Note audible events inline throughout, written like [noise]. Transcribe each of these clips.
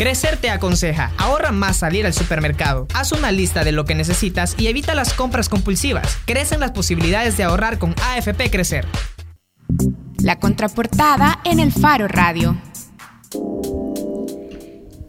Crecer te aconseja, ahorra más salir al supermercado. Haz una lista de lo que necesitas y evita las compras compulsivas. Crecen las posibilidades de ahorrar con AFP Crecer. La contraportada en el Faro Radio.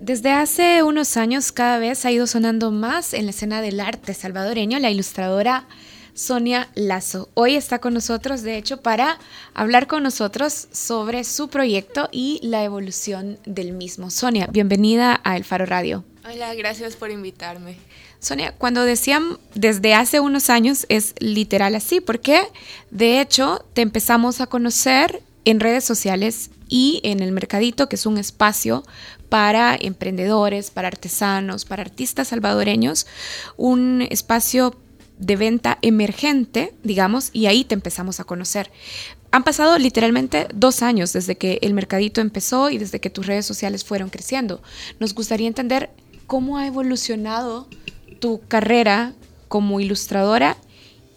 Desde hace unos años cada vez ha ido sonando más en la escena del arte salvadoreño la ilustradora Sonia Lazo. Hoy está con nosotros, de hecho, para hablar con nosotros sobre su proyecto y la evolución del mismo. Sonia, bienvenida a El Faro Radio. Hola, gracias por invitarme. Sonia, cuando decían desde hace unos años es literal así, porque de hecho te empezamos a conocer en redes sociales y en el Mercadito, que es un espacio para emprendedores, para artesanos, para artistas salvadoreños, un espacio de venta emergente, digamos, y ahí te empezamos a conocer. Han pasado literalmente dos años desde que el mercadito empezó y desde que tus redes sociales fueron creciendo. Nos gustaría entender cómo ha evolucionado tu carrera como ilustradora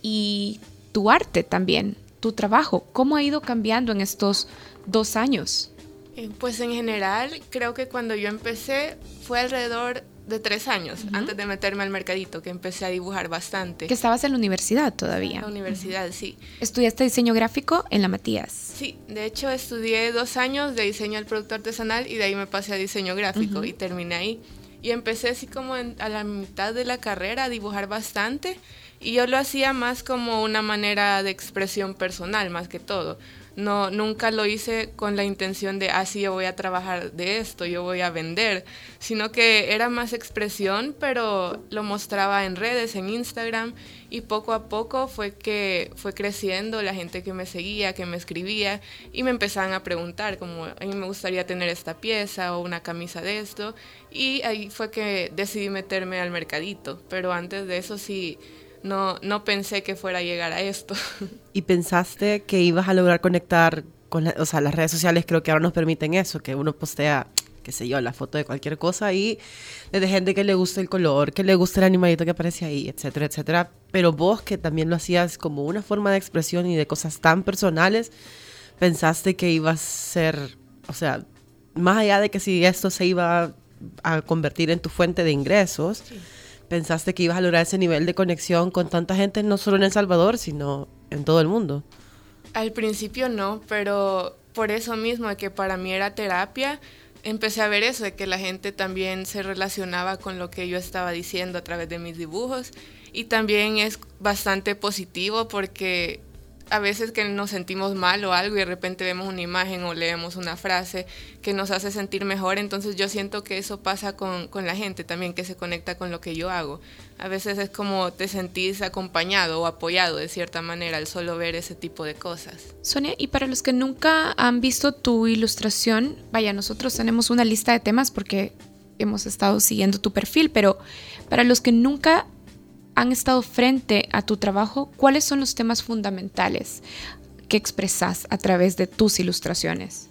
y tu arte también, tu trabajo, cómo ha ido cambiando en estos dos años. Eh, pues en general, creo que cuando yo empecé fue alrededor de tres años, antes de meterme al mercadito, que empecé a dibujar bastante. Que estabas en la universidad todavía. En la universidad, sí. ¿Estudiaste diseño gráfico en la Matías? Sí, de hecho estudié dos años de diseño al producto artesanal y de ahí me pasé a diseño gráfico y terminé ahí. Y empecé así como a la mitad de la carrera a dibujar bastante y yo lo hacía más como una manera de expresión personal, más que todo. No, nunca lo hice con la intención de, así ah, yo voy a trabajar de esto, yo voy a vender, sino que era más expresión, pero lo mostraba en redes, en Instagram, y poco a poco fue que fue creciendo la gente que me seguía, que me escribía, y me empezaban a preguntar, como, a mí me gustaría tener esta pieza o una camisa de esto, y ahí fue que decidí meterme al mercadito, pero antes de eso sí no, no pensé que fuera a llegar a esto. [laughs] ¿Y pensaste que ibas a lograr conectar con o sea, las redes sociales? Creo que ahora nos permiten eso, que uno postea, qué sé yo, la foto de cualquier cosa y desde gente que le gusta el color, que le gusta el animalito que aparece ahí, etcétera, etcétera. Pero vos que también lo hacías como una forma de expresión y de cosas tan personales, pensaste que ibas a ser, o sea, más allá de que si esto se iba a convertir en tu fuente de ingresos, pensaste que ibas a lograr ese nivel de conexión con tanta gente, no solo en El Salvador, sino en todo el mundo? Al principio no, pero por eso mismo, que para mí era terapia, empecé a ver eso, de que la gente también se relacionaba con lo que yo estaba diciendo a través de mis dibujos. Y también es bastante positivo porque a veces que nos sentimos mal o algo y de repente vemos una imagen o leemos una frase que nos hace sentir mejor, entonces yo siento que eso pasa con, con, la gente también, que se conecta con lo que yo hago. A veces es como te sentís acompañado o apoyado de cierta manera al solo ver ese tipo de cosas. Sonia, y para los que nunca han visto tu ilustración, vaya, nosotros tenemos una lista de temas porque hemos estado siguiendo tu perfil, pero para los que nunca han estado frente a tu trabajo, ¿cuáles son los temas fundamentales que expresas a través de tus ilustraciones?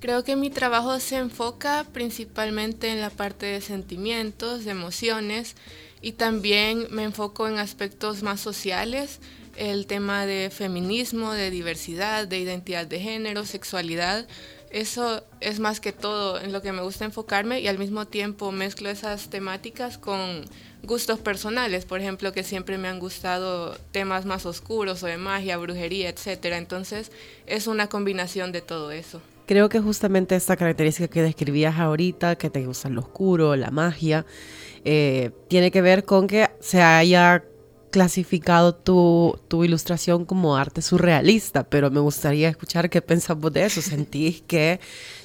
Creo que mi trabajo se enfoca principalmente en la parte de sentimientos, de emociones y también me enfoco en aspectos más sociales, el tema de feminismo, de diversidad, de identidad de género, sexualidad. Eso es más que todo en lo que me gusta enfocarme y al mismo tiempo mezclo esas temáticas con gustos personales, por ejemplo, que siempre me han gustado temas más oscuros o de magia, brujería, etcétera. Entonces, es una combinación de todo eso. Creo que justamente esta característica que describías ahorita, que te gusta lo oscuro, la magia, eh, tiene que ver con que se haya clasificado tu, tu, ilustración como arte surrealista, pero me gustaría escuchar qué pensamos de eso. [laughs] ¿Sentís que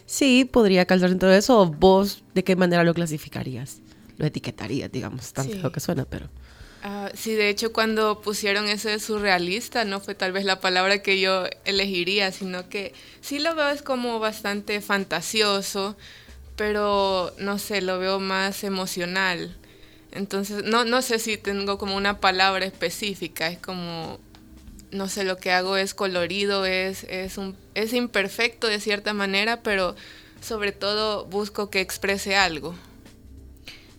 sí podría calzar en todo eso o vos de qué manera lo clasificarías? lo etiquetaría, digamos, tanto lo que suena, pero... Uh, sí, de hecho cuando pusieron eso de surrealista no fue tal vez la palabra que yo elegiría, sino que sí lo veo es como bastante fantasioso, pero no sé, lo veo más emocional. Entonces, no, no sé si tengo como una palabra específica, es como, no sé, lo que hago es colorido, es, es, un, es imperfecto de cierta manera, pero sobre todo busco que exprese algo.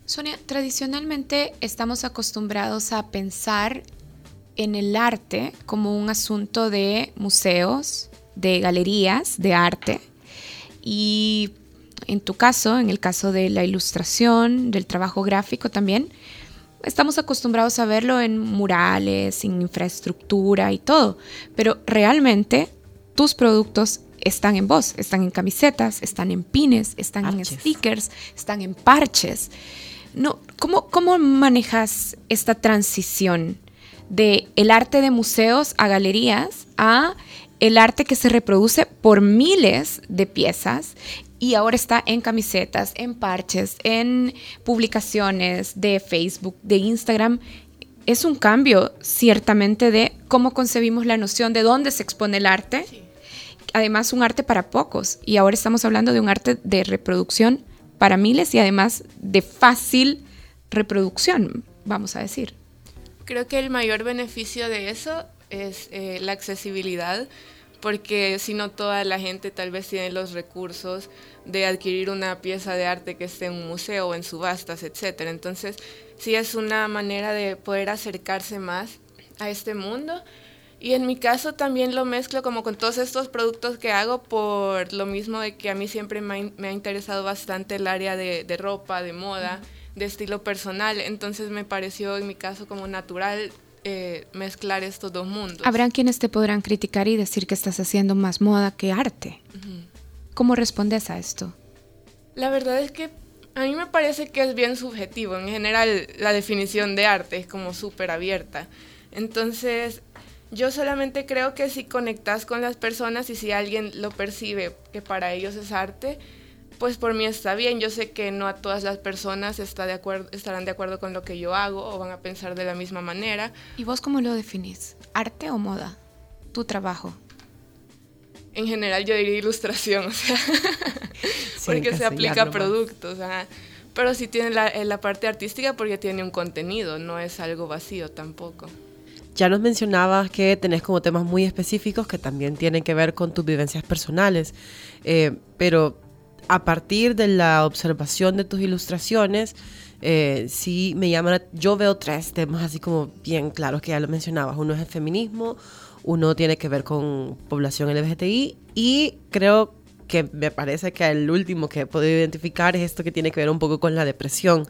Sonia, tradicionalmente estamos acostumbrados a pensar en el arte como un asunto de museos, de galerías de arte. Y en tu caso, en el caso de la ilustración, del trabajo gráfico también, estamos acostumbrados a verlo en murales, en infraestructura y todo, pero realmente tus productos están en voz, están en camisetas, están en pines, están en stickers, están en parches. No, ¿cómo, ¿Cómo manejas esta transición de el arte de museos a galerías a el arte que se reproduce por miles de piezas y ahora está en camisetas, en parches, en publicaciones de Facebook, de Instagram. Es un cambio ciertamente de cómo concebimos la noción de dónde se expone el arte. Además, un arte para pocos. Y ahora estamos hablando de un arte de reproducción para miles y además de fácil reproducción, vamos a decir. Creo que el mayor beneficio de eso es eh, la accesibilidad, porque si no toda la gente tal vez tiene los recursos de adquirir una pieza de arte que esté en un museo o en subastas, etc. Entonces, sí es una manera de poder acercarse más a este mundo. Y en mi caso también lo mezclo como con todos estos productos que hago por lo mismo de que a mí siempre me ha, interesado bastante el área de, de ropa, de moda de estilo personal. Entonces me pareció en mi caso como natural eh, mezclar estos dos mundos. Habrán quienes te podrán criticar y decir que estás haciendo más moda que arte. ¿Cómo respondes a esto? La verdad es que a mí me parece que es bien subjetivo. En general, la definición de arte es como súper abierta. Entonces, yo solamente creo que si conectas con las personas y si alguien lo percibe que para ellos es arte, pues por mí está bien. Yo sé que no a todas las personas está de acuerdo, estarán de acuerdo con lo que yo hago o van a pensar de la misma manera. ¿Y vos cómo lo definís? ¿Arte o moda? Tu trabajo. En general yo diría ilustración, [laughs] o sea, porque se aplica a productos. Pero sí tiene la, eh, la parte artística porque tiene un contenido, no es algo vacío tampoco. Ya nos mencionabas que tenés como temas muy específicos que también tienen que ver con tus vivencias personales, eh, pero a partir de la observación de tus ilustraciones, eh, sí me llaman, yo veo tres temas así como bien claros que ya lo mencionabas. Uno es el feminismo, uno tiene que ver con población LGBTI y creo que me parece que el último que he podido identificar es esto que tiene que ver un poco con la depresión.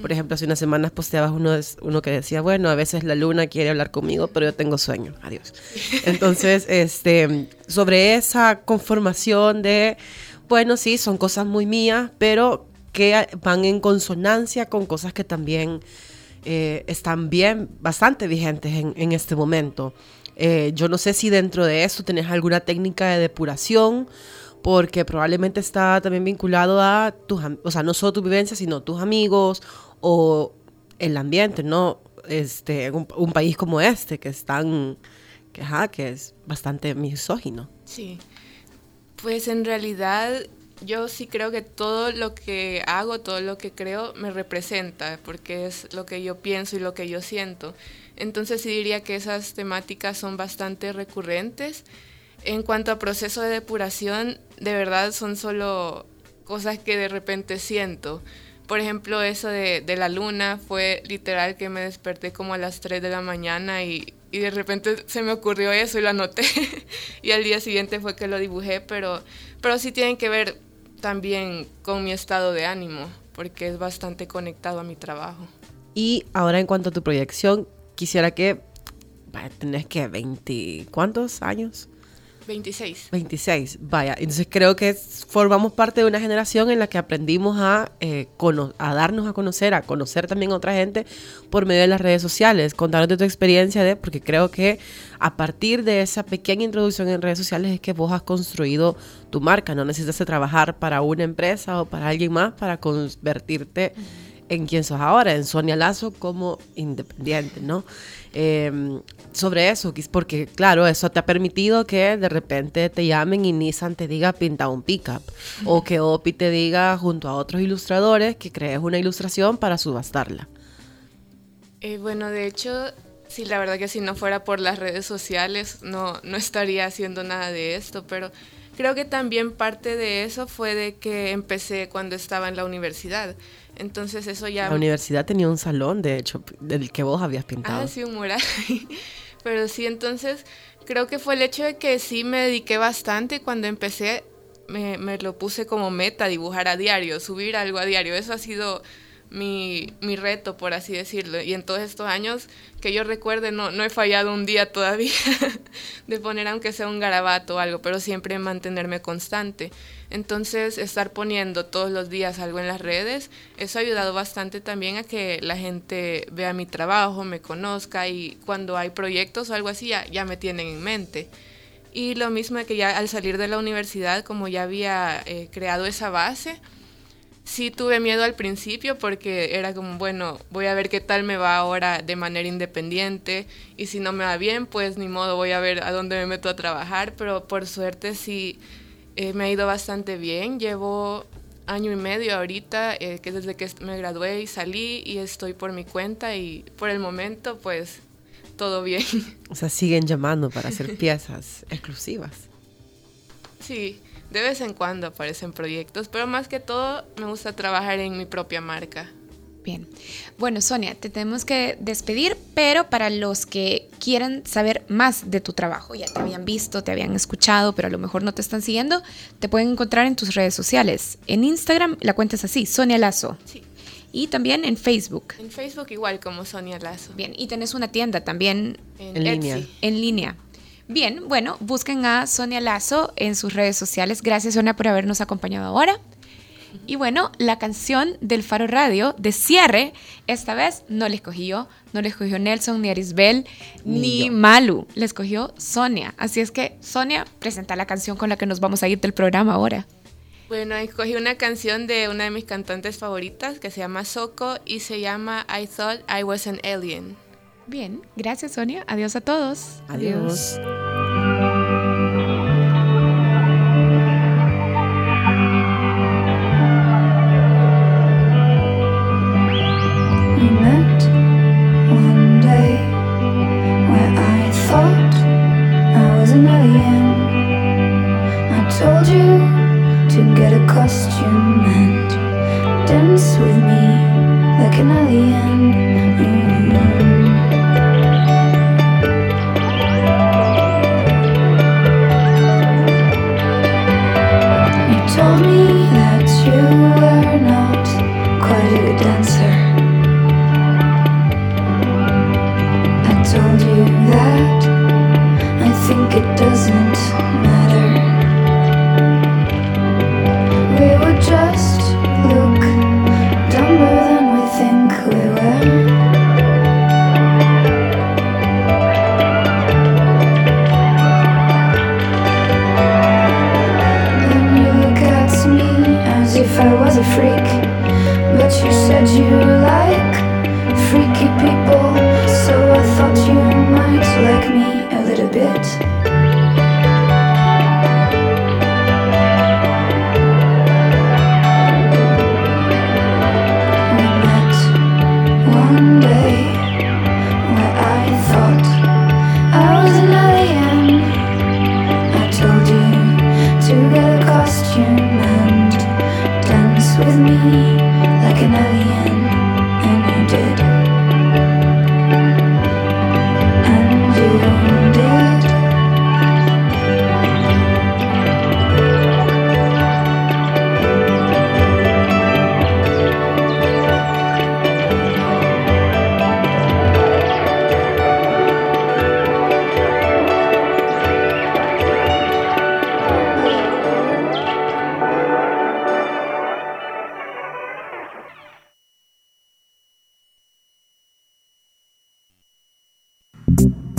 Por ejemplo, hace unas semanas posteabas uno, uno que decía, bueno, a veces la luna quiere hablar conmigo, pero yo tengo sueño, adiós. [laughs] Entonces, este, sobre esa conformación de bueno, sí, son cosas muy mías, pero que van en consonancia con cosas que también eh, están bien, bastante vigentes en, este momento. Eh, yo no sé si dentro de eso tenés alguna técnica de depuración, porque probablemente está también vinculado a tus, o sea, no solo tu vivencia, sino tus amigos o el ambiente, ¿no? Este, un, país como este, que es tan, que, que es bastante misógino. Sí. Pues en realidad yo sí creo que todo lo que hago, todo lo que creo me representa, porque es lo que yo pienso y lo que yo siento. Entonces sí diría que esas temáticas son bastante recurrentes. En cuanto a proceso de depuración, de verdad son solo cosas que de repente siento. Por ejemplo, eso de, la luna fue literal que me desperté como a las 3 de la mañana y y de repente se me ocurrió eso y lo anoté [laughs] y al día siguiente fue que lo dibujé, pero, pero sí tienen que ver también con mi estado de ánimo, porque es bastante conectado a mi trabajo. Y ahora en cuanto a tu proyección, quisiera que tenés que 20, ¿cuántos años? 26. 26, vaya. Entonces creo que formamos parte de una generación en la que aprendimos a, eh, a darnos a conocer, a conocer también a otra gente por medio de las redes sociales. Contarnos de tu experiencia, de, porque creo que a partir de esa pequeña introducción en redes sociales es que vos has construido tu marca. No necesitas trabajar para una empresa o para alguien más para convertirte en quien sos ahora, en Sonia Lazo como independiente, ¿no? Em, sobre eso, porque claro, eso te ha permitido que de repente te llamen y Nissan te diga pinta un pickup, o que Opi te diga junto a otros ilustradores que crees una ilustración para subastarla. Eh, bueno, de hecho, sí, la verdad que si no fuera por las redes sociales no, no estaría haciendo nada de esto, pero creo que también parte de eso fue de que empecé cuando estaba en la universidad. Entonces eso ya... La universidad tenía un salón, de hecho, del que vos habías pintado. Ah, sí, un mural. [laughs] Pero sí, entonces creo que fue el hecho de que sí me dediqué bastante cuando empecé me, me lo puse como meta dibujar a diario, subir algo a diario. Eso ha sido mi, mi, reto, por así decirlo. Y en todos estos años que yo recuerde, no, no he fallado un día todavía [laughs] de poner aunque sea un garabato o algo, pero siempre mantenerme constante. Entonces, estar poniendo todos los días algo en las redes, eso ha ayudado bastante también a que la gente vea mi trabajo, me conozca y cuando hay proyectos o algo así ya, ya me tienen en mente. Y lo mismo que ya al salir de la universidad, como ya había eh, creado esa base, sí tuve miedo al principio porque era como, bueno, voy a ver qué tal me va ahora de manera independiente y si no me va bien, pues ni modo, voy a ver a dónde me meto a trabajar, pero por suerte sí eh, me ha ido bastante bien. Llevo año y medio ahorita, eh, que desde que me gradué y salí y estoy por mi cuenta y por el momento pues todo bien. O sea, siguen llamando para hacer piezas [laughs] exclusivas. Sí, de vez en cuando aparecen proyectos, pero más que todo me gusta trabajar en mi propia marca. Bien. Bueno, Sonia, te tenemos que despedir, pero para los que quieran saber más de tu trabajo, ya te habían visto, te habían escuchado, pero a lo mejor no te están siguiendo, te pueden encontrar en tus redes sociales. En Instagram la cuenta es así, Sonia Lazo. Sí. Y también en Facebook. En Facebook igual como Sonia Lazo. Bien, y tenés una tienda también En, En Etsy. línea. en línea. Bien, bueno, busquen a Sonia Lazo en sus redes sociales. Gracias, Sonia, por habernos acompañado ahora. Y bueno, la canción del Faro Radio de cierre, esta vez no la escogí yo, no la escogió Nelson, ni Arisbel, Ni. Malu, la escogió Sonia. Así es que, Sonia, presenta la canción con la que nos vamos a ir del programa ahora. Bueno, escogí una canción de una de mis cantantes favoritas que se llama Soko y se llama I Thought I Was an Alien. Bien, gracias, Sonia. Adiós a todos. Adiós. Dance with me like an alien. You told me that you were not quite a good dancer. I told you that I think it doesn't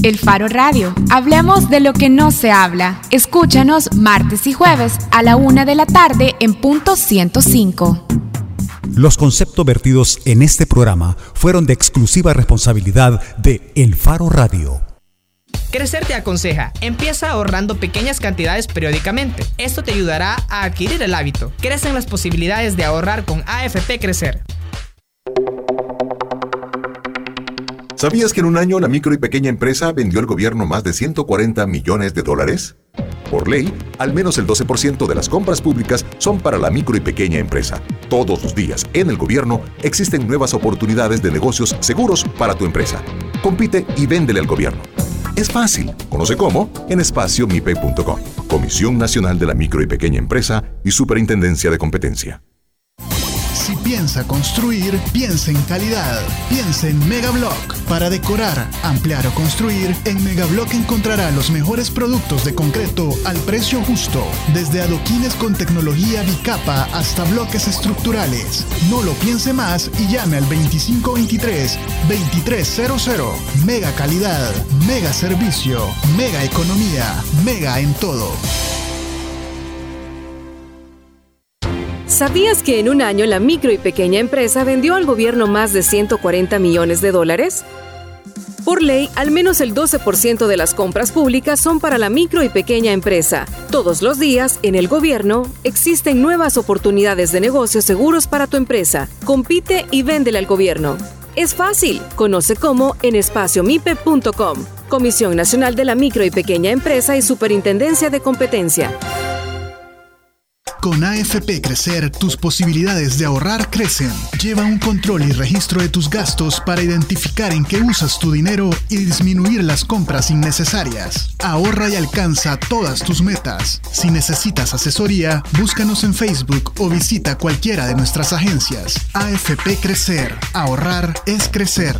El Faro Radio. Hablemos de lo que no se habla. Escúchanos martes y jueves a la una de la tarde en punto 105. Los conceptos vertidos en este programa fueron de exclusiva responsabilidad de El Faro Radio. Crecer te aconseja, empieza ahorrando pequeñas cantidades periódicamente. Esto te ayudará a adquirir el hábito. Crecen las posibilidades de ahorrar con AFP Crecer. ¿Sabías que en un año la micro y pequeña empresa vendió al gobierno más de 140 millones de dólares? Por ley, al menos el 12% de las compras públicas son para la micro y pequeña empresa. Todos los días en el gobierno existen nuevas oportunidades de negocios seguros para tu empresa. Compite y véndele al gobierno. Es fácil. Conoce cómo en espaciomipe.com. Comisión Nacional de la Micro y Pequeña Empresa y Superintendencia de Competencia. Si piensa construir, piensa en calidad. Piensa en Megablock. Para decorar, ampliar o construir, en Megablock encontrará los mejores productos de concreto al precio justo. Desde adoquines con tecnología bicapa hasta bloques estructurales. No lo piense más y llame al 2523-2300. Mega calidad, mega servicio, mega economía, mega en todo. ¿Sabías que en un año la micro y pequeña empresa vendió al gobierno más de 140 millones de dólares? Por ley, al menos el 12% de las compras públicas son para la micro y pequeña empresa. Todos los días, en el gobierno, existen nuevas oportunidades de negocios seguros para tu empresa. Compite y véndele al gobierno. Es fácil. Conoce cómo en espaciomipe.com. Comisión Nacional de la Micro y Pequeña Empresa y Superintendencia de Competencia. Con AFP Crecer, tus posibilidades de ahorrar crecen. Lleva un control y registro de tus gastos para identificar en qué usas tu dinero y disminuir las compras innecesarias. Ahorra y alcanza todas tus metas. Si necesitas asesoría, búscanos en Facebook o visita cualquiera de nuestras agencias. AFP Crecer. Ahorrar es crecer.